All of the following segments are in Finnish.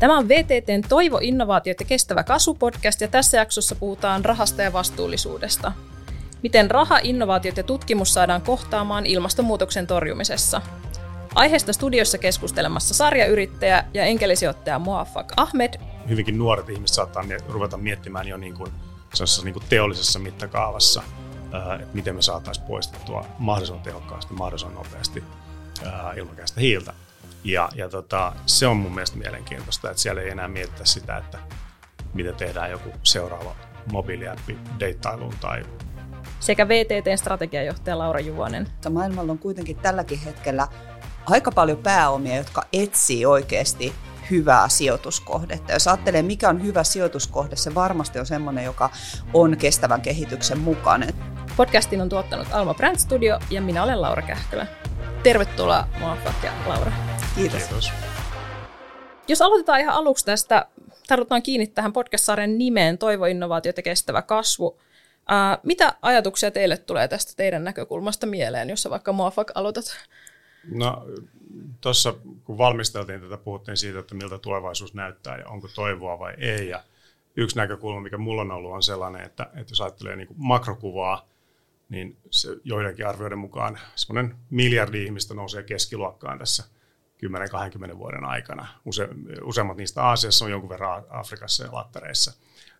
Tämä on VTTn Toivo, innovaatiot ja kestävä kasvu podcast ja tässä jaksossa puhutaan rahasta ja vastuullisuudesta. Miten raha, innovaatiot ja tutkimus saadaan kohtaamaan ilmastonmuutoksen torjumisessa. Aiheesta studiossa keskustelemassa sarjayrittäjä ja enkelisijoittaja Moafak Ahmed. Hyvinkin nuoret ihmiset saattaa ruveta miettimään jo niin kuin, niin kuin teollisessa mittakaavassa, että miten me saataisiin poistettua mahdollisimman tehokkaasti, mahdollisimman nopeasti ilmakäästä hiiltä. Ja, ja tota, se on mun mielestä mielenkiintoista, että siellä ei enää mietitä sitä, että miten tehdään joku seuraava mobiiliäppi deittailuun tai sekä VTTn strategiajohtaja Laura Juvonen. Maailmalla on kuitenkin tälläkin hetkellä aika paljon pääomia, jotka etsii oikeasti hyvää sijoituskohdetta. Jos ajattelee, mikä on hyvä sijoituskohde, se varmasti on sellainen, joka on kestävän kehityksen mukainen. Podcastin on tuottanut Alma Brand Studio ja minä olen Laura Kähkölä. Tervetuloa Moafak ja Laura. Kiitos. Kiitos. Jos aloitetaan ihan aluksi tästä, tartutaan kiinni tähän podcast-sarjan nimeen Toivo, innovaatiot ja kestävä kasvu. Ää, mitä ajatuksia teille tulee tästä teidän näkökulmasta mieleen, jos vaikka Moafak aloitat? No tuossa kun valmisteltiin tätä, puhuttiin siitä, että miltä tulevaisuus näyttää ja onko toivoa vai ei. Ja yksi näkökulma, mikä mulla on ollut, on sellainen, että, että jos ajattelee niin kuin makrokuvaa, niin se joidenkin arvioiden mukaan semmoinen miljardi ihmistä nousee keskiluokkaan tässä 10-20 vuoden aikana. Use, useimmat niistä Aasiassa on jonkun verran Afrikassa ja Lattareissa.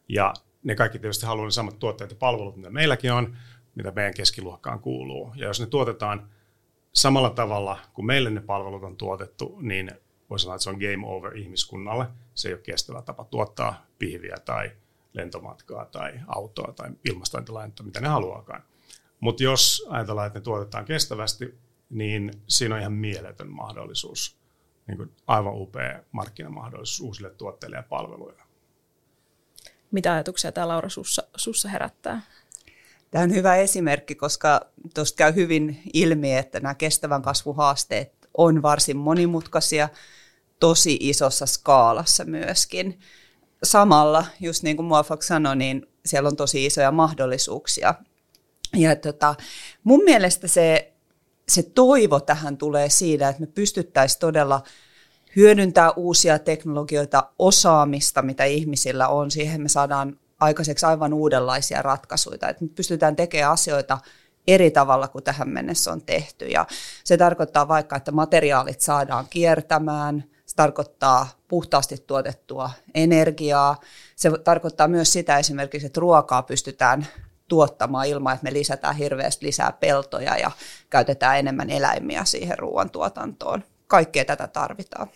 Ja ne kaikki tietysti haluaa ne samat tuotteet ja palvelut, mitä meilläkin on, mitä meidän keskiluokkaan kuuluu. Ja jos ne tuotetaan samalla tavalla kuin meille ne palvelut on tuotettu, niin voi sanoa, että se on game over ihmiskunnalle. Se ei ole kestävä tapa tuottaa pihviä tai lentomatkaa tai autoa tai ilmastointilainetta, mitä ne haluaakaan. Mutta jos ajatellaan, että ne tuotetaan kestävästi, niin siinä on ihan mieletön mahdollisuus, niin kuin aivan upea markkinamahdollisuus uusille tuotteille ja palveluille. Mitä ajatuksia tämä Laura sussa, sussa herättää? Tämä on hyvä esimerkki, koska tuosta käy hyvin ilmi, että nämä kestävän kasvuhaasteet on varsin monimutkaisia, tosi isossa skaalassa myöskin. Samalla, just niin kuin Muafak sanoi, niin siellä on tosi isoja mahdollisuuksia. Ja tota, mun mielestä se, se toivo tähän tulee siitä, että me pystyttäisiin todella hyödyntää uusia teknologioita, osaamista, mitä ihmisillä on. Siihen me saadaan aikaiseksi aivan uudenlaisia ratkaisuja, että me pystytään tekemään asioita eri tavalla kuin tähän mennessä on tehty. Ja se tarkoittaa vaikka, että materiaalit saadaan kiertämään, se tarkoittaa puhtaasti tuotettua energiaa. Se tarkoittaa myös sitä esimerkiksi, että ruokaa pystytään tuottamaan ilman, että me lisätään hirveästi lisää peltoja ja käytetään enemmän eläimiä siihen ruoantuotantoon. Kaikkea tätä tarvitaan.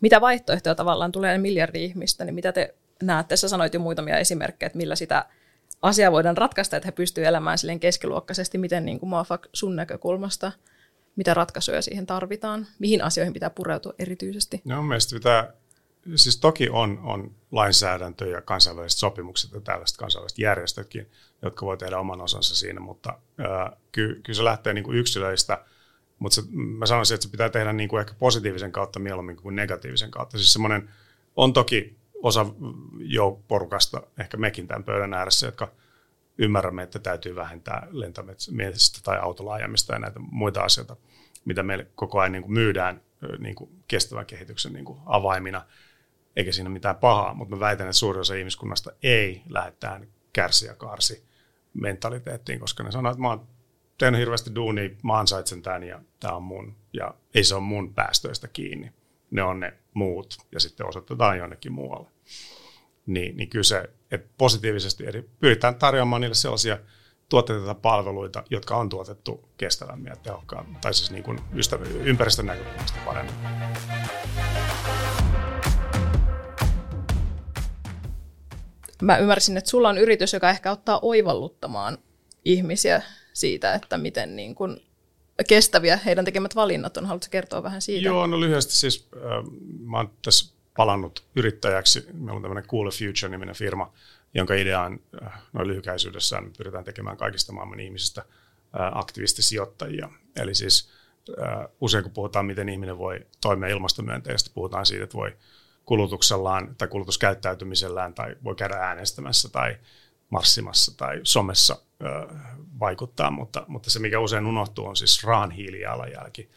Mitä vaihtoehtoja tavallaan tulee miljardi ihmistä, niin mitä te näette? Sä sanoit jo muutamia esimerkkejä, että millä sitä asiaa voidaan ratkaista, että he pystyvät elämään silleen keskiluokkaisesti. Miten niin kuin Moafak sun näkökulmasta, mitä ratkaisuja siihen tarvitaan? Mihin asioihin pitää pureutua erityisesti? No mielestäni pitää, siis toki on, on lainsäädäntö ja kansainväliset sopimukset ja tällaiset kansainväliset järjestötkin, jotka voi tehdä oman osansa siinä, mutta äh, kyllä, kyllä se lähtee niin kuin yksilöistä, mutta se, mä sanoisin, että se pitää tehdä niin kuin ehkä positiivisen kautta mieluummin kuin negatiivisen kautta. Siis semmoinen on toki osa jo porukasta, ehkä mekin tämän pöydän ääressä, jotka ymmärrämme, että täytyy vähentää lentämistä tai autolaajamista ja näitä muita asioita, mitä meille koko ajan niin kuin myydään niin kuin kestävän kehityksen niin kuin avaimina, eikä siinä mitään pahaa, mutta mä väitän, että suurin osa ihmiskunnasta ei lähde tähän kärsi ja karsi mentaliteettiin, koska ne sanoo, että mä oon tehnyt hirveästi duunia, mä ansaitsen tämän ja tämä on mun, ja ei se ole mun päästöistä kiinni. Ne on ne muut, ja sitten osoitetaan jonnekin muualle. Niin, niin kyllä se, että positiivisesti eli pyritään tarjoamaan niille sellaisia tuotteita tai palveluita, jotka on tuotettu kestävämmin ja tehokkaammin, tai siis niin kuin ympäristön näkökulmasta paremmin. Mä ymmärsin, että sulla on yritys, joka ehkä ottaa oivalluttamaan ihmisiä siitä, että miten niin kuin kestäviä heidän tekemät valinnat on. Haluatko kertoa vähän siitä? Joo, no lyhyesti siis äh, mä oon tässä palannut yrittäjäksi. Meillä on tämmöinen Cool Future-niminen firma, jonka idea on äh, noin lyhykäisyydessään, me pyritään tekemään kaikista maailman ihmisistä äh, aktivistisijoittajia. Eli siis äh, usein kun puhutaan, miten ihminen voi toimia ilmastomyönteisesti, puhutaan siitä, että voi kulutuksellaan tai kulutuskäyttäytymisellään tai voi käydä äänestämässä tai marssimassa tai somessa vaikuttaa, mutta, mutta se mikä usein unohtuu on siis rahan hiilijalanjälki,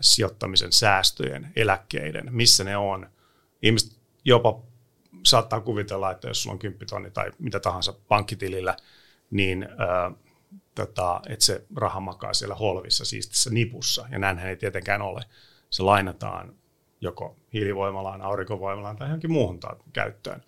sijoittamisen, säästöjen, eläkkeiden, missä ne on, ihmiset jopa saattaa kuvitella, että jos sulla on 10 tonni tai mitä tahansa pankkitilillä, niin äh, tota, että se raha makaa siellä holvissa, siistissä nipussa, ja näinhän ei tietenkään ole. Se lainataan joko hiilivoimalaan, aurinkovoimalaan tai johonkin muuhun käyttöön.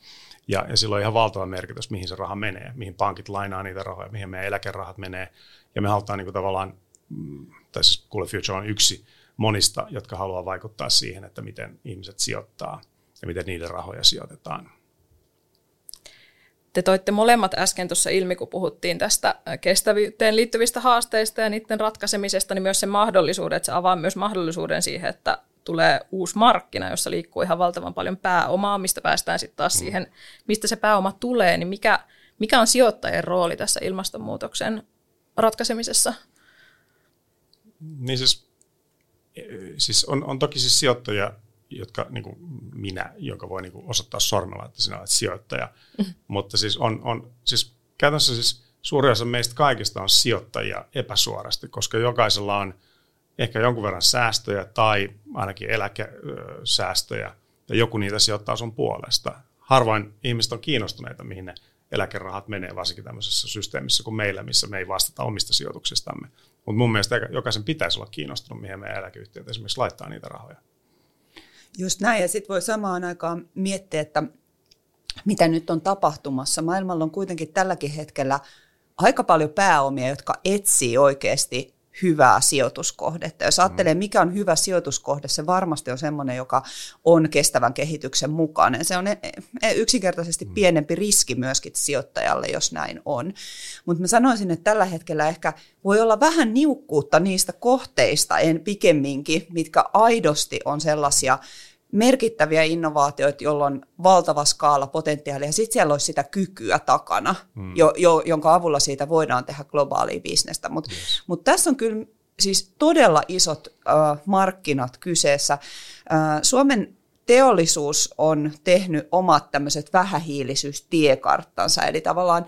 Ja, ja sillä on ihan valtava merkitys, mihin se raha menee, mihin pankit lainaa niitä rahoja, mihin meidän eläkerahat menee. Ja me halutaan niin kuin tavallaan, mm, tai siis Cool Future on yksi monista, jotka haluaa vaikuttaa siihen, että miten ihmiset sijoittaa ja miten niiden rahoja sijoitetaan. Te toitte molemmat äsken tuossa ilmi, kun puhuttiin tästä kestävyyteen liittyvistä haasteista ja niiden ratkaisemisesta, niin myös se mahdollisuuden, että se avaa myös mahdollisuuden siihen, että tulee uusi markkina, jossa liikkuu ihan valtavan paljon pääomaa, mistä päästään sitten taas mm. siihen, mistä se pääoma tulee, niin mikä, mikä on sijoittajien rooli tässä ilmastonmuutoksen ratkaisemisessa? Niin siis, siis on, on toki siis sijoittajia, jotka niin kuin minä, joka voi niin kuin osoittaa sormella, että sinä olet sijoittaja. Mm. Mutta siis on, on siis käytännössä siis suuri osa meistä kaikista on sijoittajia epäsuorasti, koska jokaisella on ehkä jonkun verran säästöjä tai ainakin eläkesäästöjä, ja joku niitä sijoittaa sun puolesta. Harvoin ihmiset on kiinnostuneita, mihin ne eläkerahat menee, varsinkin tämmöisessä systeemissä kuin meillä, missä me ei vastata omista sijoituksistamme. Mutta mun mielestä jokaisen pitäisi olla kiinnostunut, mihin meidän eläkeyhtiöt esimerkiksi laittaa niitä rahoja. Just näin, ja sitten voi samaan aikaan miettiä, että mitä nyt on tapahtumassa. Maailmalla on kuitenkin tälläkin hetkellä aika paljon pääomia, jotka etsii oikeasti hyvää sijoituskohdetta. Jos ajattelee, mikä on hyvä sijoituskohde, se varmasti on sellainen, joka on kestävän kehityksen mukainen. Se on e, e, yksinkertaisesti mm. pienempi riski myöskin sijoittajalle, jos näin on. Mutta mä sanoisin, että tällä hetkellä ehkä voi olla vähän niukkuutta niistä kohteista, en pikemminkin, mitkä aidosti on sellaisia, merkittäviä innovaatioita, joilla on valtava skaala potentiaalia, ja sitten siellä olisi sitä kykyä takana, mm. jo, jo, jonka avulla siitä voidaan tehdä globaalia bisnestä. Mutta yes. mut tässä on kyllä siis todella isot äh, markkinat kyseessä. Äh, Suomen teollisuus on tehnyt omat tämmöiset vähähiilisyystiekarttansa, eli tavallaan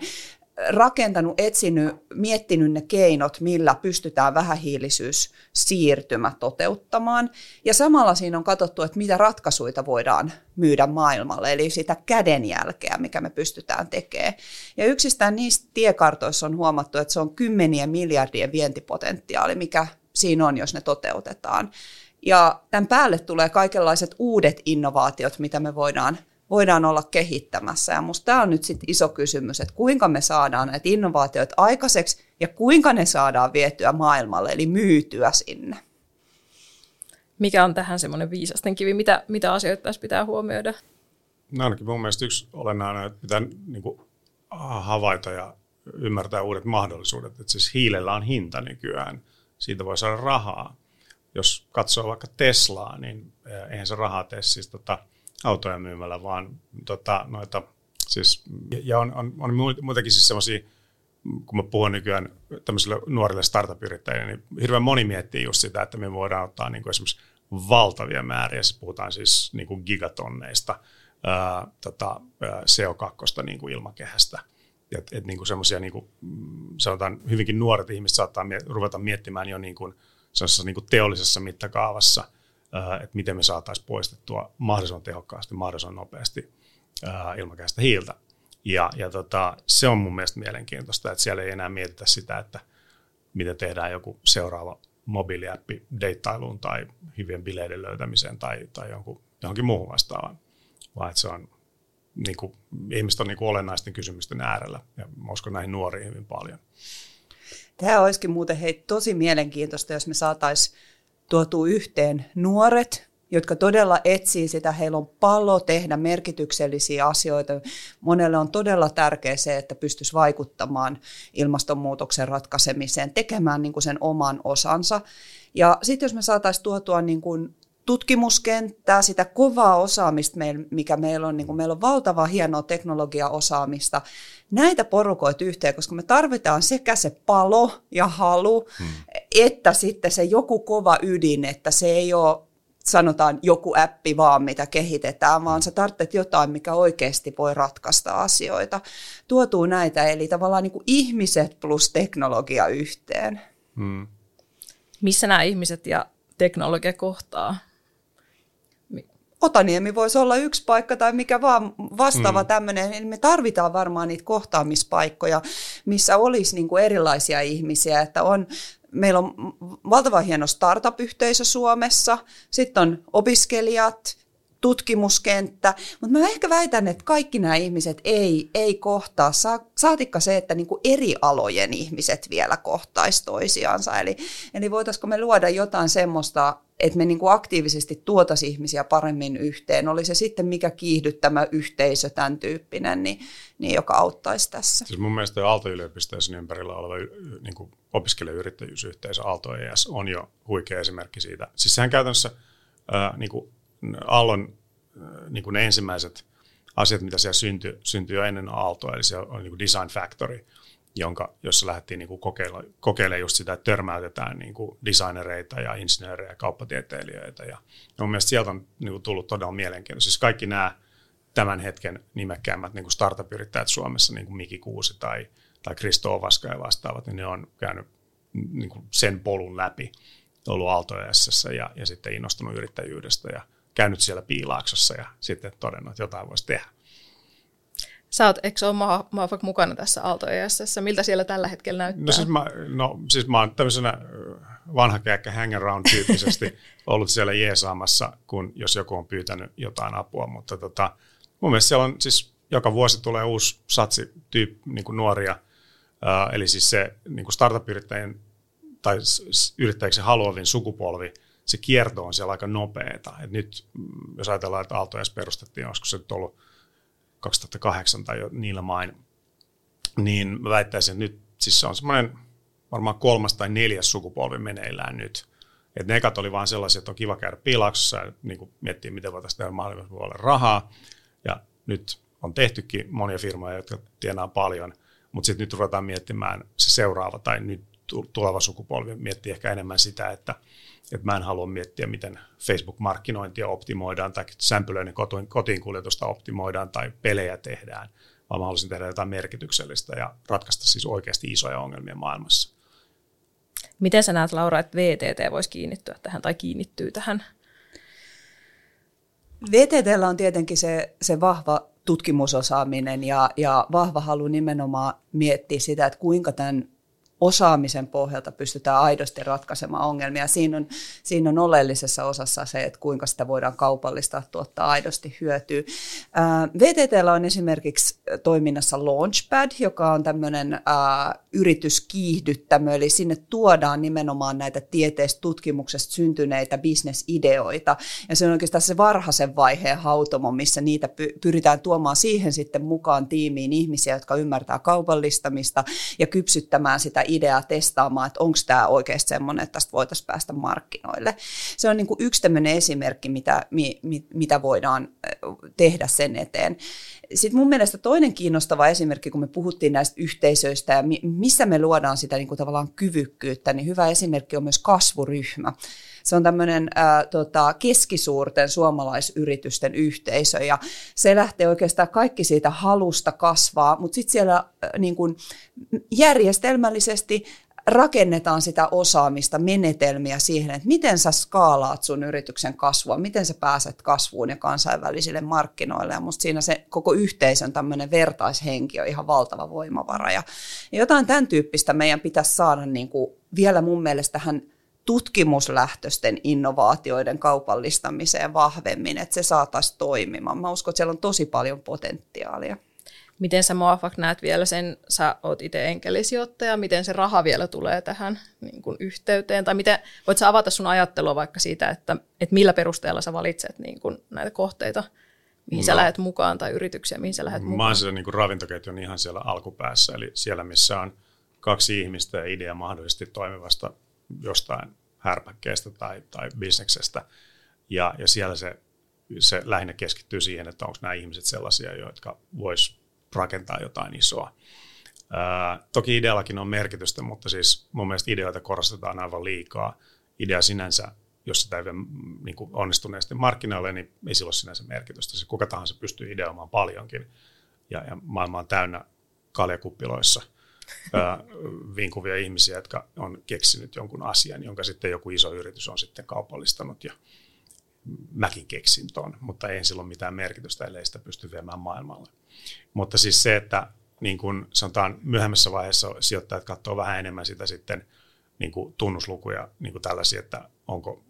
rakentanut, etsinyt, miettinyt ne keinot, millä pystytään vähähiilisyys-siirtymä toteuttamaan. Ja samalla siinä on katsottu, että mitä ratkaisuja voidaan myydä maailmalle, eli sitä kädenjälkeä, mikä me pystytään tekemään. Ja yksistään niistä tiekartoissa on huomattu, että se on kymmenien miljardien vientipotentiaali, mikä siinä on, jos ne toteutetaan. Ja tämän päälle tulee kaikenlaiset uudet innovaatiot, mitä me voidaan voidaan olla kehittämässä. Ja minusta tämä on nyt sitten iso kysymys, että kuinka me saadaan näitä innovaatioita aikaiseksi ja kuinka ne saadaan vietyä maailmalle, eli myytyä sinne. Mikä on tähän semmoinen viisasten kivi? Mitä, mitä asioita tässä pitää huomioida? No ainakin mun mielestä yksi olennainen, että pitää niin kuin, havaita ja ymmärtää uudet mahdollisuudet. Että siis hiilellä on hinta nykyään. Siitä voi saada rahaa. Jos katsoo vaikka Teslaa, niin eh, eihän se rahaa tee siis tota, autoja myymällä, vaan tota, noita, siis, ja on, on, on muutenkin siis semmoisia, kun mä puhun nykyään tämmöisille nuorille startup-yrittäjille, niin hirveän moni miettii just sitä, että me voidaan ottaa niin kuin esimerkiksi valtavia määriä, siis puhutaan siis niin kuin gigatonneista ää, tota, CO2 niin kuin ilmakehästä. Että et, niin semmoisia, niin kuin, sanotaan, hyvinkin nuoret ihmiset saattaa ruveta miettimään jo niin kuin, niin kuin teollisessa mittakaavassa – että miten me saataisiin poistettua mahdollisimman tehokkaasti, mahdollisimman nopeasti ilmakehästä hiiltä. Ja, ja tota, se on mun mielestä mielenkiintoista, että siellä ei enää mietitä sitä, että miten tehdään joku seuraava mobiiliäppi deittailuun tai hyvien bileiden löytämiseen tai, tai jonkun, johonkin muuhun vastaavaan, vaan että se on, niin kuin, ihmiset on niin kuin olennaisten kysymysten äärellä ja uskon näihin nuoriin hyvin paljon. Tämä olisikin muuten hei, tosi mielenkiintoista, jos me saataisiin tuotu yhteen nuoret, jotka todella etsii sitä, heillä on pallo tehdä merkityksellisiä asioita. Monelle on todella tärkeää se, että pystyisi vaikuttamaan ilmastonmuutoksen ratkaisemiseen, tekemään niin kuin sen oman osansa. Ja sitten jos me saataisiin tuotua niin kuin tutkimuskenttää, sitä kovaa osaamista, mikä meillä on, niin kuin meillä on valtava hienoa teknologiaosaamista, näitä porukoita yhteen, koska me tarvitaan sekä se palo ja halu, hmm. että sitten se joku kova ydin, että se ei ole sanotaan joku appi vaan, mitä kehitetään, vaan sä tarvitset jotain, mikä oikeasti voi ratkaista asioita. Tuotuu näitä, eli tavallaan niin kuin ihmiset plus teknologia yhteen. Hmm. Missä nämä ihmiset ja teknologia kohtaa? Otaniemi voisi olla yksi paikka tai mikä vaan vastaava mm. tämmöinen. Eli me tarvitaan varmaan niitä kohtaamispaikkoja, missä olisi niin kuin erilaisia ihmisiä, että on meillä on valtava hieno startup-yhteisö Suomessa, sitten on opiskelijat, tutkimuskenttä, mutta mä ehkä väitän, että kaikki nämä ihmiset ei, ei kohtaa, saatikka se, että niin kuin eri alojen ihmiset vielä kohtaisi toisiansa. Eli, eli voitaisiko me luoda jotain semmoista, että me niin kuin aktiivisesti tuotaisiin ihmisiä paremmin yhteen, oli se sitten mikä kiihdyttämä yhteisö, tämän tyyppinen, niin, niin joka auttaisi tässä. Siis mun mielestä Aalto-yliopistojen ympärillä oleva niin kuin opiskelijayrittäjyysyhteisö Aalto ES on jo huikea esimerkki siitä. Siis sehän käytännössä ää, niin kuin Aallon niin kuin ne ensimmäiset asiat, mitä siellä syntyi, syntyi jo ennen Aaltoa, eli siellä oli niin Design Factory, jonka, jossa lähdettiin niin kokeile, kokeilemaan just sitä, että törmäytetään niin kuin designereita ja insinöörejä ja kauppatieteilijöitä. Ja mun mielestä sieltä on niin kuin tullut todella mielenkiintoista. Siis kaikki nämä tämän hetken nimekkäimmät niin kuin startup-yrittäjät Suomessa, niin kuin Miki Kuusi tai, tai Kristo Ovaska ja vastaavat, niin ne on käynyt niin kuin sen polun läpi, ollut Aalto ja, ja sitten innostunut yrittäjyydestä ja käynyt siellä piilaaksossa ja sitten todennut, että jotain voisi tehdä. Sä oot, eikö ole Maafak mukana tässä Aalto ESS? Miltä siellä tällä hetkellä näyttää? No siis mä, no, siis mä oon tämmöisenä vanha käkkä hang around tyyppisesti ollut siellä jeesaamassa, kun jos joku on pyytänyt jotain apua, mutta tota, mun mielestä siellä on siis joka vuosi tulee uusi satsi tyyppi, niin kuin nuoria, uh, eli siis se niin kuin startup-yrittäjien tai yrittäjiksi haluavin sukupolvi se kierto on siellä aika nopeeta. Et nyt, mm, jos ajatellaan, että Aalto perustettiin, olisiko se nyt ollut 2008 tai jo niillä main, niin mä väittäisin, että nyt siis se on semmoinen varmaan kolmas tai neljäs sukupolvi meneillään nyt. Et ne ekat oli vaan sellaisia, että on kiva käydä piilauksessa ja niin miettiä, miten voitaisiin tehdä mahdollisimman rahaa. Ja nyt on tehtykin monia firmoja, jotka tienaa paljon, mutta sitten nyt ruvetaan miettimään se seuraava tai nyt tuleva sukupolvi miettii ehkä enemmän sitä, että – että mä en halua miettiä, miten Facebook-markkinointia optimoidaan tai sämpylöinnin kotiin, kotiin kuljetusta optimoidaan tai pelejä tehdään, vaan mä haluaisin tehdä jotain merkityksellistä ja ratkaista siis oikeasti isoja ongelmia maailmassa. Miten sä näet, Laura, että VTT voisi kiinnittyä tähän tai kiinnittyy tähän? VTTllä on tietenkin se, se vahva tutkimusosaaminen ja, ja vahva halu nimenomaan miettiä sitä, että kuinka tämän osaamisen pohjalta pystytään aidosti ratkaisemaan ongelmia. Siinä on, siinä on oleellisessa osassa se, että kuinka sitä voidaan kaupallistaa, tuottaa aidosti hyötyä. VTTllä on esimerkiksi toiminnassa Launchpad, joka on tämmöinen yrityskiihdyttämö, eli sinne tuodaan nimenomaan näitä tieteestä tutkimuksesta syntyneitä bisnesideoita. Ja se on oikeastaan se varhaisen vaiheen hautomo, missä niitä pyritään tuomaan siihen sitten mukaan tiimiin ihmisiä, jotka ymmärtää kaupallistamista ja kypsyttämään sitä ideaa testaamaan, että onko tämä oikeasti semmoinen, että tästä voitaisiin päästä markkinoille. Se on niin kuin yksi tämmöinen esimerkki, mitä, mi, mi, mitä voidaan tehdä sen eteen. Sitten mun mielestä toinen kiinnostava esimerkki, kun me puhuttiin näistä yhteisöistä ja missä me luodaan sitä niin kuin tavallaan kyvykkyyttä, niin hyvä esimerkki on myös kasvuryhmä. Se on tämmöinen ää, tota, keskisuurten suomalaisyritysten yhteisö ja se lähtee oikeastaan kaikki siitä halusta kasvaa, mutta sitten siellä ää, niin kuin järjestelmällisesti rakennetaan sitä osaamista, menetelmiä siihen, että miten sä skaalaat sun yrityksen kasvua, miten sä pääset kasvuun ja kansainvälisille markkinoille. Ja musta siinä se koko yhteisön tämmöinen vertaishenki on ihan valtava voimavara. Ja jotain tämän tyyppistä meidän pitäisi saada niin kuin vielä mun mielestä tähän tutkimuslähtöisten innovaatioiden kaupallistamiseen vahvemmin, että se saataisiin toimimaan. Mä uskon, että siellä on tosi paljon potentiaalia. Miten sä Moafak näet vielä sen, sä oot itse enkelisijoittaja, miten se raha vielä tulee tähän niin kuin yhteyteen, tai miten, voit sä avata sun ajattelua vaikka siitä, että, että millä perusteella sä valitset niin kuin näitä kohteita, mihin no. sä lähdet mukaan, tai yrityksiä, mihin sä lähdet mukaan? Mä oon siellä niin kuin ravintoketjun ihan siellä alkupäässä, eli siellä missä on kaksi ihmistä ja idea mahdollisesti toimivasta jostain härpäkkeestä tai, tai bisneksestä. Ja, ja siellä se, se lähinnä keskittyy siihen, että onko nämä ihmiset sellaisia, jotka vois rakentaa jotain isoa. Ää, toki ideallakin on merkitystä, mutta siis mun mielestä ideoita korostetaan aivan liikaa. Idea sinänsä, jos sitä ei niin onnistuneesti markkinoille, niin ei sillä ole sinänsä merkitystä. Se kuka tahansa pystyy ideoimaan paljonkin. Ja, ja maailma on täynnä kaljakuppiloissa – vinkuvia ihmisiä, jotka on keksinyt jonkun asian, jonka sitten joku iso yritys on sitten kaupallistanut ja mäkin keksin ton, mutta ei sillä ole mitään merkitystä, ellei sitä pysty viemään maailmalle. Mutta siis se, että niin kuin sanotaan myöhemmässä vaiheessa sijoittajat katsoo vähän enemmän sitä sitten niin kuin tunnuslukuja niin kuin tällaisia, että onko,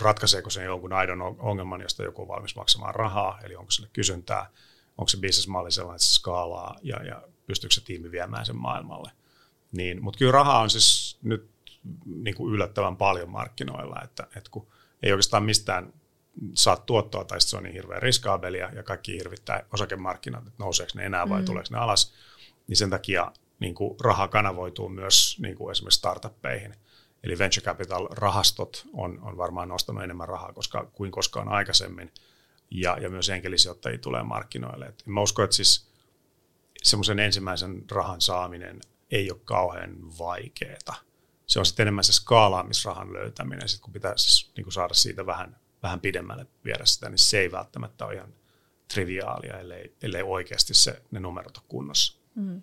ratkaiseeko se jonkun aidon ongelman, josta joku on valmis maksamaan rahaa, eli onko sille kysyntää, onko se bisnesmalli sellainen, että se skaalaa ja, ja pystyykö se tiimi viemään sen maailmalle. Niin, mutta kyllä rahaa on siis nyt niin kuin yllättävän paljon markkinoilla, että, että kun ei oikeastaan mistään saa tuottoa tai se on niin hirveän riskaabelia ja kaikki hirvittää osakemarkkinat, että nouseeko ne enää vai mm. tuleeko ne alas, niin sen takia niin kuin raha kanavoituu myös niin kuin esimerkiksi startuppeihin. Eli venture capital-rahastot on, on varmaan nostanut enemmän rahaa koska, kuin koskaan aikaisemmin, ja, ja myös enkelisijoittajia tulee markkinoille. Et mä uskon, että siis semmoisen ensimmäisen rahan saaminen ei ole kauhean vaikeaa. Se on sitten enemmän se skaalaamisrahan löytäminen, sit kun pitää siis, niin kuin saada siitä vähän, vähän pidemmälle viedä sitä, niin se ei välttämättä ole ihan triviaalia, ellei, ellei oikeasti se, ne numerot ole kunnossa. Mm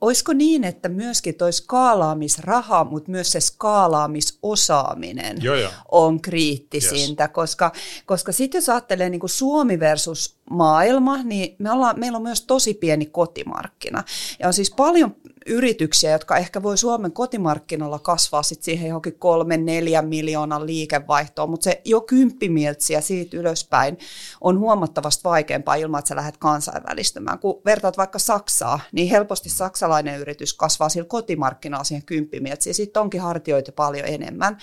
olisiko niin, että myöskin toi skaalaamisraha, mutta myös se skaalaamisosaaminen joo, joo. on kriittisintä, yes. koska, koska sitten jos ajattelee niin kuin Suomi versus maailma, niin me ollaan, meillä on myös tosi pieni kotimarkkina. Ja on siis paljon yrityksiä, jotka ehkä voi Suomen kotimarkkinoilla kasvaa sit siihen johonkin kolmen, neljän miljoonan liikevaihtoon, mutta se jo kymppimiltsiä siitä ylöspäin on huomattavasti vaikeampaa ilman, että sä lähdet kansainvälistymään. Kun vertaat vaikka Saksaa, niin helposti saksalainen yritys kasvaa sillä kotimarkkinalla siihen kymppimiltsiin, sitten onkin hartioita paljon enemmän.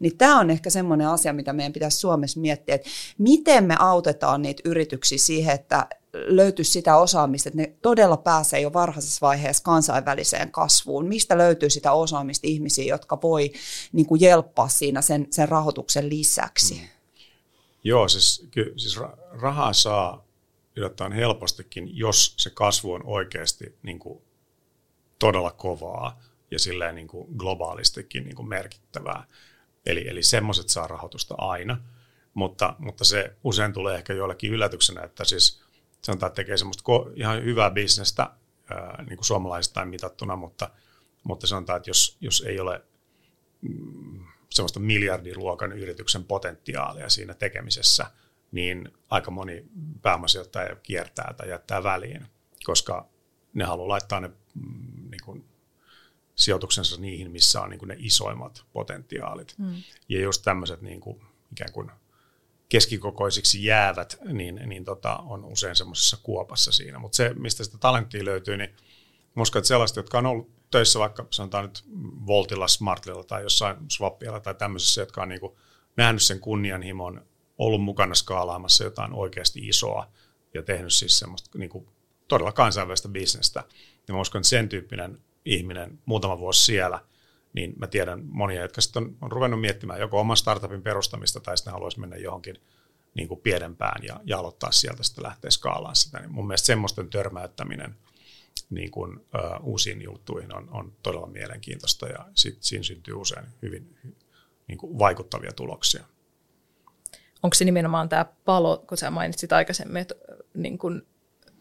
Niin tämä on ehkä semmoinen asia, mitä meidän pitäisi Suomessa miettiä, että miten me autetaan niitä yrityksiä siihen, että löytyisi sitä osaamista, että ne todella pääsee jo varhaisessa vaiheessa kansainväliseen kasvuun? Mistä löytyy sitä osaamista ihmisiä, jotka voi niin kuin jelppaa siinä sen, sen rahoituksen lisäksi? Mm. Joo, siis, ky, siis rahaa saa yllättäen helpostikin, jos se kasvu on oikeasti niin kuin todella kovaa ja silleen niin kuin globaalistikin niin kuin merkittävää. Eli, eli semmoiset saa rahoitusta aina, mutta, mutta se usein tulee ehkä joillekin yllätyksenä, että siis – sanotaan, että tekee semmoista ihan hyvää bisnestä niin kuin suomalaisista mitattuna, mutta, mutta sanotaan, että jos, jos ei ole mm, semmoista miljardiluokan yrityksen potentiaalia siinä tekemisessä, niin aika moni pääomasijoittaja kiertää tai jättää väliin, koska ne haluaa laittaa ne mm, sijoituksensa niihin, missä on niin kuin ne isoimmat potentiaalit. Mm. Ja just tämmöiset niin kuin, ikään kuin keskikokoisiksi jäävät, niin, niin tota, on usein semmoisessa kuopassa siinä. Mutta se, mistä sitä talenttia löytyy, niin uskon, että sellaiset, jotka on ollut töissä vaikka sanotaan nyt Voltilla, Smartilla tai jossain Swappialla tai tämmöisessä, jotka on niin kuin nähnyt sen kunnianhimon, ollut mukana skaalaamassa jotain oikeasti isoa ja tehnyt siis semmoista niin kuin todella kansainvälistä bisnestä. Ja mä uskon, että sen tyyppinen ihminen muutama vuosi siellä – niin mä tiedän monia, jotka sitten on, on ruvennut miettimään joko oman startupin perustamista tai sitten haluaisi mennä johonkin niin kuin pienempään ja, ja aloittaa sieltä sitten lähteä skaalaan sitä. Niin mun mielestä semmoisten törmäyttäminen niin kuin, ö, uusiin juttuihin on, on todella mielenkiintoista ja sit, siinä syntyy usein hyvin niin kuin vaikuttavia tuloksia. Onko se nimenomaan tämä palo, kun sä mainitsit aikaisemmin, että niin kuin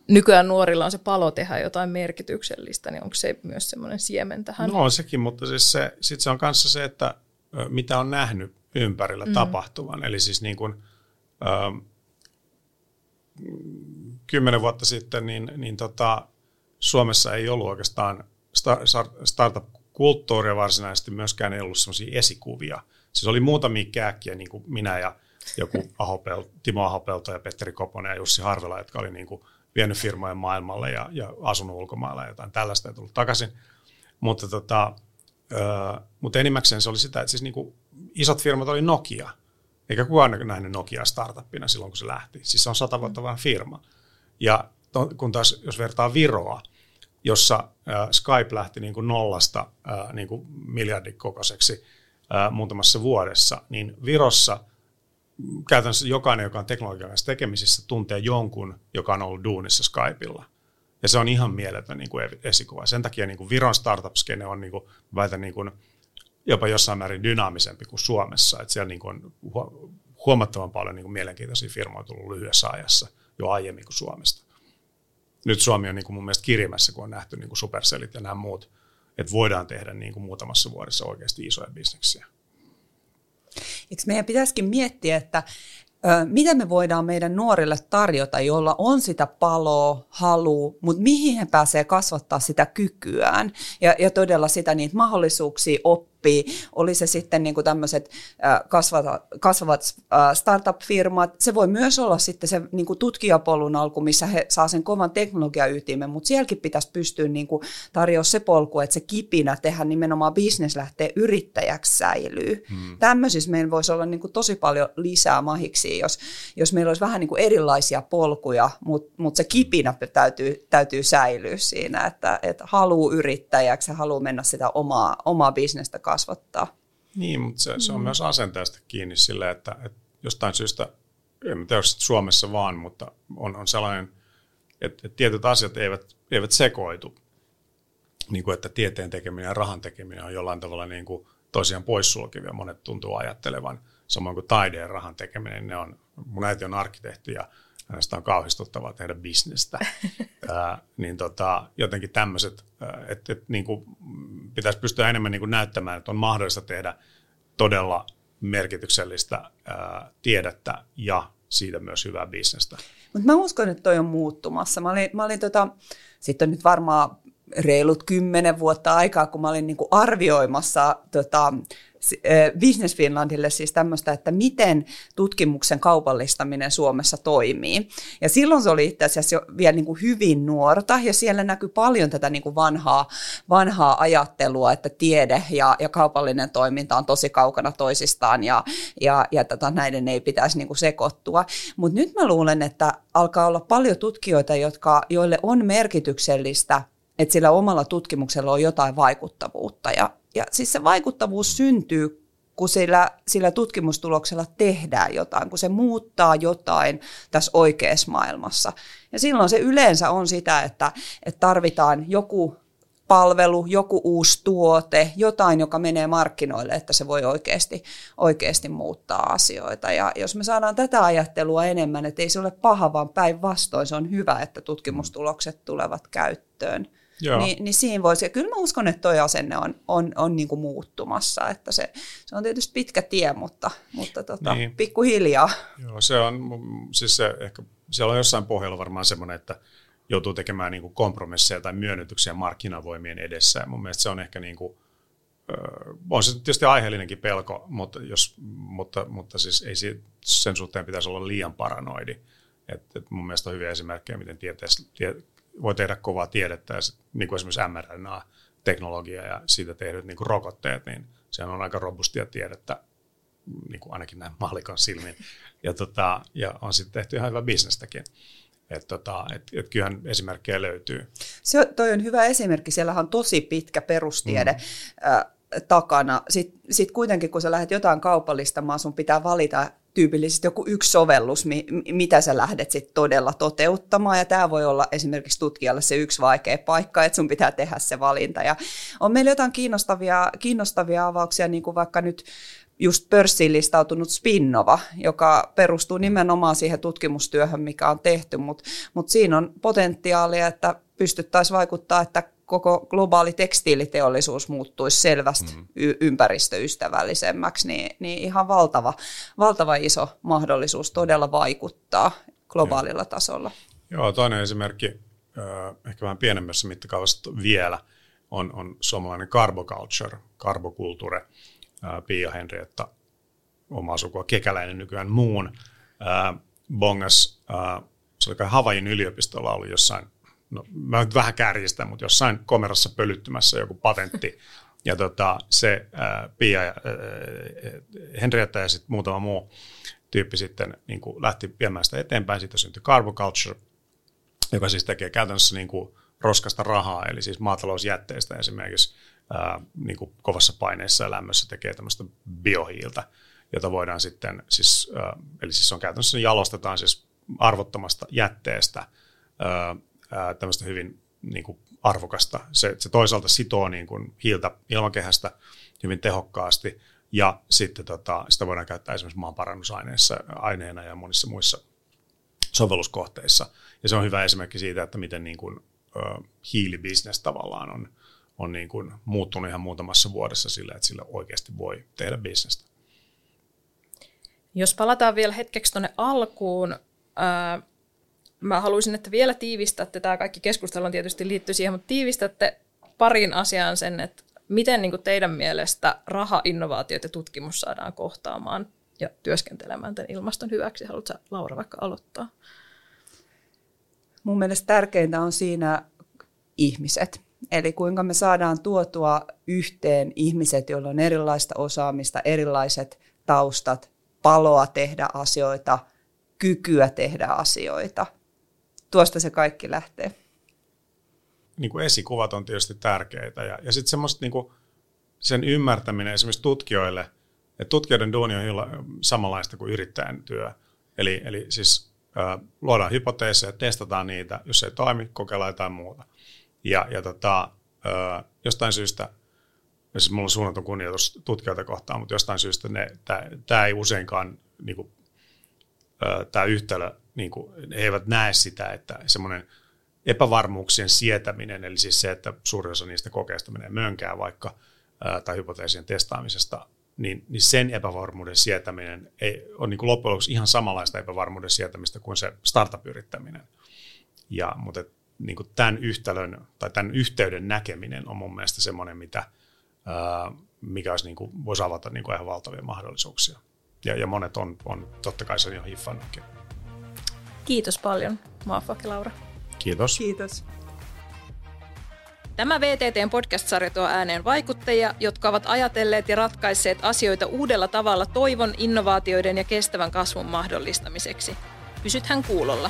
nykyään nuorilla on se palo tehdä jotain merkityksellistä, niin onko se myös semmoinen siemen tähän? No on sekin, mutta siis se, sit se on kanssa se, että mitä on nähnyt ympärillä mm. tapahtuvan. Eli siis niin kuin, ähm, kymmenen vuotta sitten niin, niin tota, Suomessa ei ollut oikeastaan startup-kulttuuria varsinaisesti, myöskään ei ollut sellaisia esikuvia. Siis oli muutamia kääkkiä, niin kuin minä ja joku Ahopel, Timo Ahopelto ja Petteri Koponen ja Jussi Harvela, jotka oli niin kuin vienyt firmojen maailmalle ja, ja asunut ulkomailla ja jotain tällaista ja tullut takaisin. Mutta, tota, ö, mutta enimmäkseen se oli sitä, että siis niin kuin isot firmat oli Nokia, eikä kukaan nähnyt Nokia startuppina silloin, kun se lähti. Siis se on sata vuotta vain firma. Ja to, kun taas, jos vertaa Viroa, jossa Skype lähti niin kuin nollasta niin miljardikokoiseksi muutamassa vuodessa, niin Virossa – käytännössä jokainen, joka on teknologian kanssa tekemisissä, tuntee jonkun, joka on ollut duunissa Skypeilla. Ja se on ihan mieletön niin kuin esikuva. Sen takia niin kuin Viron startup-skene on niin kuin, väitän, niin kuin, jopa jossain määrin dynaamisempi kuin Suomessa. Että siellä niin kuin on huomattavan paljon niin kuin mielenkiintoisia firmoja tullut lyhyessä ajassa jo aiemmin kuin Suomesta. Nyt Suomi on niin kuin mun mielestä kirjamässä, kun on nähty niin kuin Supercellit ja nämä muut, että voidaan tehdä niin kuin muutamassa vuodessa oikeasti isoja bisneksiä. Eikö meidän pitäisikin miettiä, että mitä me voidaan meidän nuorille tarjota, jolla on sitä paloa, halua, mutta mihin he pääsee kasvattaa sitä kykyään ja, ja todella sitä niitä mahdollisuuksia oppia oppii, oli se sitten niin kuin tämmöiset kasvavat, kasvavat startup-firmat, se voi myös olla sitten se niin kuin tutkijapolun alku, missä he saa sen kovan teknologiaytimen, mutta sielläkin pitäisi pystyä niin kuin tarjoa se polku, että se kipinä tehdä nimenomaan bisnes lähtee yrittäjäksi säilyy. Hmm. Tämmöisissä meillä voisi olla niin kuin tosi paljon lisää mahiksi, jos, jos meillä olisi vähän niin kuin erilaisia polkuja, mutta, mutta se kipinä täytyy, täytyy säilyä siinä, että, että haluaa yrittäjäksi ja haluaa mennä sitä omaa, omaa bisnestä kasvattaa. Niin, mutta se, se on mm. myös asenteesta kiinni sille, että, että jostain syystä, en tiedä Suomessa vaan, mutta on, on sellainen, että, että tietyt asiat eivät, eivät sekoitu. Niin kuin, että tieteen tekeminen ja rahan tekeminen on jollain tavalla niin kuin toisiaan poissulkevia. Monet tuntuu ajattelevan. Samoin kuin taideen rahan tekeminen. Ne on, mun äiti on arkkitehti ja hänestä on kauhistuttavaa tehdä bisnestä. Ää, niin tota, jotenkin tämmöiset, että et, niin pitäisi pystyä enemmän niin kuin näyttämään, että on mahdollista tehdä todella merkityksellistä ää, tiedettä ja siitä myös hyvää bisnestä. Mutta mä uskon, että toi on muuttumassa. Mä olin, mä olin tota, sitten on nyt varmaan reilut kymmenen vuotta aikaa, kun mä olin niin kuin arvioimassa tota, Business Finlandille siis tämmöistä, että miten tutkimuksen kaupallistaminen Suomessa toimii. Ja silloin se oli itse asiassa jo vielä niin kuin hyvin nuorta, ja siellä näkyy paljon tätä niin kuin vanhaa, vanhaa ajattelua, että tiede ja, ja kaupallinen toiminta on tosi kaukana toisistaan, ja, ja, ja tota, näiden ei pitäisi niin kuin sekoittua. Mutta nyt mä luulen, että alkaa olla paljon tutkijoita, jotka, joille on merkityksellistä että sillä omalla tutkimuksella on jotain vaikuttavuutta. Ja, ja siis se vaikuttavuus syntyy, kun sillä, sillä tutkimustuloksella tehdään jotain, kun se muuttaa jotain tässä oikeassa maailmassa. Ja silloin se yleensä on sitä, että, että tarvitaan joku palvelu, joku uusi tuote, jotain, joka menee markkinoille, että se voi oikeasti, oikeasti muuttaa asioita. Ja jos me saadaan tätä ajattelua enemmän, että ei se ole paha, vaan päinvastoin se on hyvä, että tutkimustulokset tulevat käyttöön – niin, niin siinä voisi, ja kyllä mä uskon, että tuo asenne on, on, on niin kuin muuttumassa, että se, se on tietysti pitkä tie, mutta, mutta tota, niin. pikkuhiljaa. Joo, se on, siis se ehkä, siellä on jossain pohjalla varmaan semmoinen, että joutuu tekemään niin kuin kompromisseja tai myönnytyksiä markkinavoimien edessä, ja mun mielestä se on ehkä niin kuin, on se tietysti aiheellinenkin pelko, mutta, jos, mutta, mutta siis ei sen suhteen pitäisi olla liian paranoidi. Et, et mun mielestä on hyviä esimerkkejä, miten tieteessä, tie, voi tehdä kovaa tiedettä, ja sit, niin kuin esimerkiksi mRNA-teknologia ja siitä tehdyt niin kuin rokotteet, niin se on aika robustia tiedettä, niin kuin ainakin näin mallikon silmin. Ja, tota, ja on sitten tehty ihan hyvä bisnestäkin. Että tota, et, et kyllähän esimerkkejä löytyy. Se, toi on hyvä esimerkki. Siellä on tosi pitkä perustiede. Mm. Takana. Sitten sit kuitenkin, kun sä lähdet jotain kaupallistamaan, sun pitää valita tyypillisesti joku yksi sovellus, mi- mitä sä lähdet sitten todella toteuttamaan. Ja tämä voi olla esimerkiksi tutkijalle se yksi vaikea paikka, että sun pitää tehdä se valinta. Ja on meillä jotain kiinnostavia, kiinnostavia avauksia, niin kuin vaikka nyt just pörssiin listautunut Spinnova, joka perustuu nimenomaan siihen tutkimustyöhön, mikä on tehty, mutta mut siinä on potentiaalia, että pystyttäisiin vaikuttaa, että koko globaali tekstiiliteollisuus muuttuisi selvästi mm. y- ympäristöystävällisemmäksi, niin, niin ihan valtava, valtava iso mahdollisuus todella vaikuttaa globaalilla Joo. tasolla. Joo, toinen esimerkki, ehkä vähän pienemmässä mittakaavassa vielä, on, on suomalainen carboculture, karbokulture, Pia Henrietta, omaa sukua kekäläinen nykyään muun, bongas, se oli kai Havain yliopistolla oli jossain no mä nyt vähän kärjistän, mutta jossain komerassa pölyttymässä joku patentti. Ja tota, se ää, Pia ää, Henrietta ja sitten muutama muu tyyppi sitten niin kuin lähti viemään sitä eteenpäin. Siitä syntyi Carboculture, joka siis tekee käytännössä niin kuin roskasta rahaa, eli siis maatalousjätteistä esimerkiksi ää, niin kuin kovassa paineessa ja lämmössä tekee tämmöistä biohiiltä, jota voidaan sitten, siis, ää, eli siis on käytännössä jalostetaan siis arvottomasta jätteestä ää, tämmöistä hyvin niin kuin arvokasta. Se, se toisaalta sitoo niin kuin hiiltä ilmakehästä hyvin tehokkaasti ja sitten tota, sitä voidaan käyttää esimerkiksi maanparannusaineissa aineena ja monissa muissa sovelluskohteissa. Ja se on hyvä esimerkki siitä, että miten niin kuin, ö, hiilibisnes tavallaan on, on niin kuin muuttunut ihan muutamassa vuodessa sillä, että sillä oikeasti voi tehdä bisnestä. Jos palataan vielä hetkeksi tuonne alkuun, mä haluaisin, että vielä tiivistätte, tämä kaikki keskustelu on tietysti liittyy siihen, mutta tiivistätte parin asiaan sen, että miten niin kuin teidän mielestä raha, innovaatiot ja tutkimus saadaan kohtaamaan ja työskentelemään tämän ilmaston hyväksi. Haluatko Laura vaikka aloittaa? Mun mielestä tärkeintä on siinä ihmiset. Eli kuinka me saadaan tuotua yhteen ihmiset, joilla on erilaista osaamista, erilaiset taustat, paloa tehdä asioita, kykyä tehdä asioita. Tuosta se kaikki lähtee. Niin kuin esikuvat on tietysti tärkeitä ja, ja sitten semmoista niin kuin sen ymmärtäminen esimerkiksi tutkijoille, että tutkijoiden duuni on samanlaista kuin yrittäjän työ. Eli, eli siis äh, luodaan hypoteeseja, testataan niitä, jos ei toimi, kokeillaan jotain muuta. Ja, ja tota, äh, jostain syystä siis mulla on suunnaton kunnioitus tutkijoita kohtaan, mutta jostain syystä tämä ei useinkaan, niin kuin, tämä yhtälö, niin kuin, he eivät näe sitä, että semmoinen epävarmuuksien sietäminen, eli siis se, että suuri osa niistä kokeista menee mönkään vaikka, tai hypoteesien testaamisesta, niin, niin sen epävarmuuden sietäminen ei, on niin kuin loppujen lopuksi ihan samanlaista epävarmuuden sietämistä kuin se startup-yrittäminen. Ja, mutta niin kuin tämän yhtälön tai tämän yhteyden näkeminen on mun mielestä semmoinen, mitä – mikä olisi, niin kuin, voisi avata niin kuin ihan valtavia mahdollisuuksia. Ja, ja monet on, on totta kai sen jo hiffannutkin. Kiitos paljon, Maafak Laura. Kiitos. Kiitos. Tämä VTTn podcast-sarja tuo ääneen vaikuttajia, jotka ovat ajatelleet ja ratkaisseet asioita uudella tavalla toivon, innovaatioiden ja kestävän kasvun mahdollistamiseksi. Pysythän kuulolla.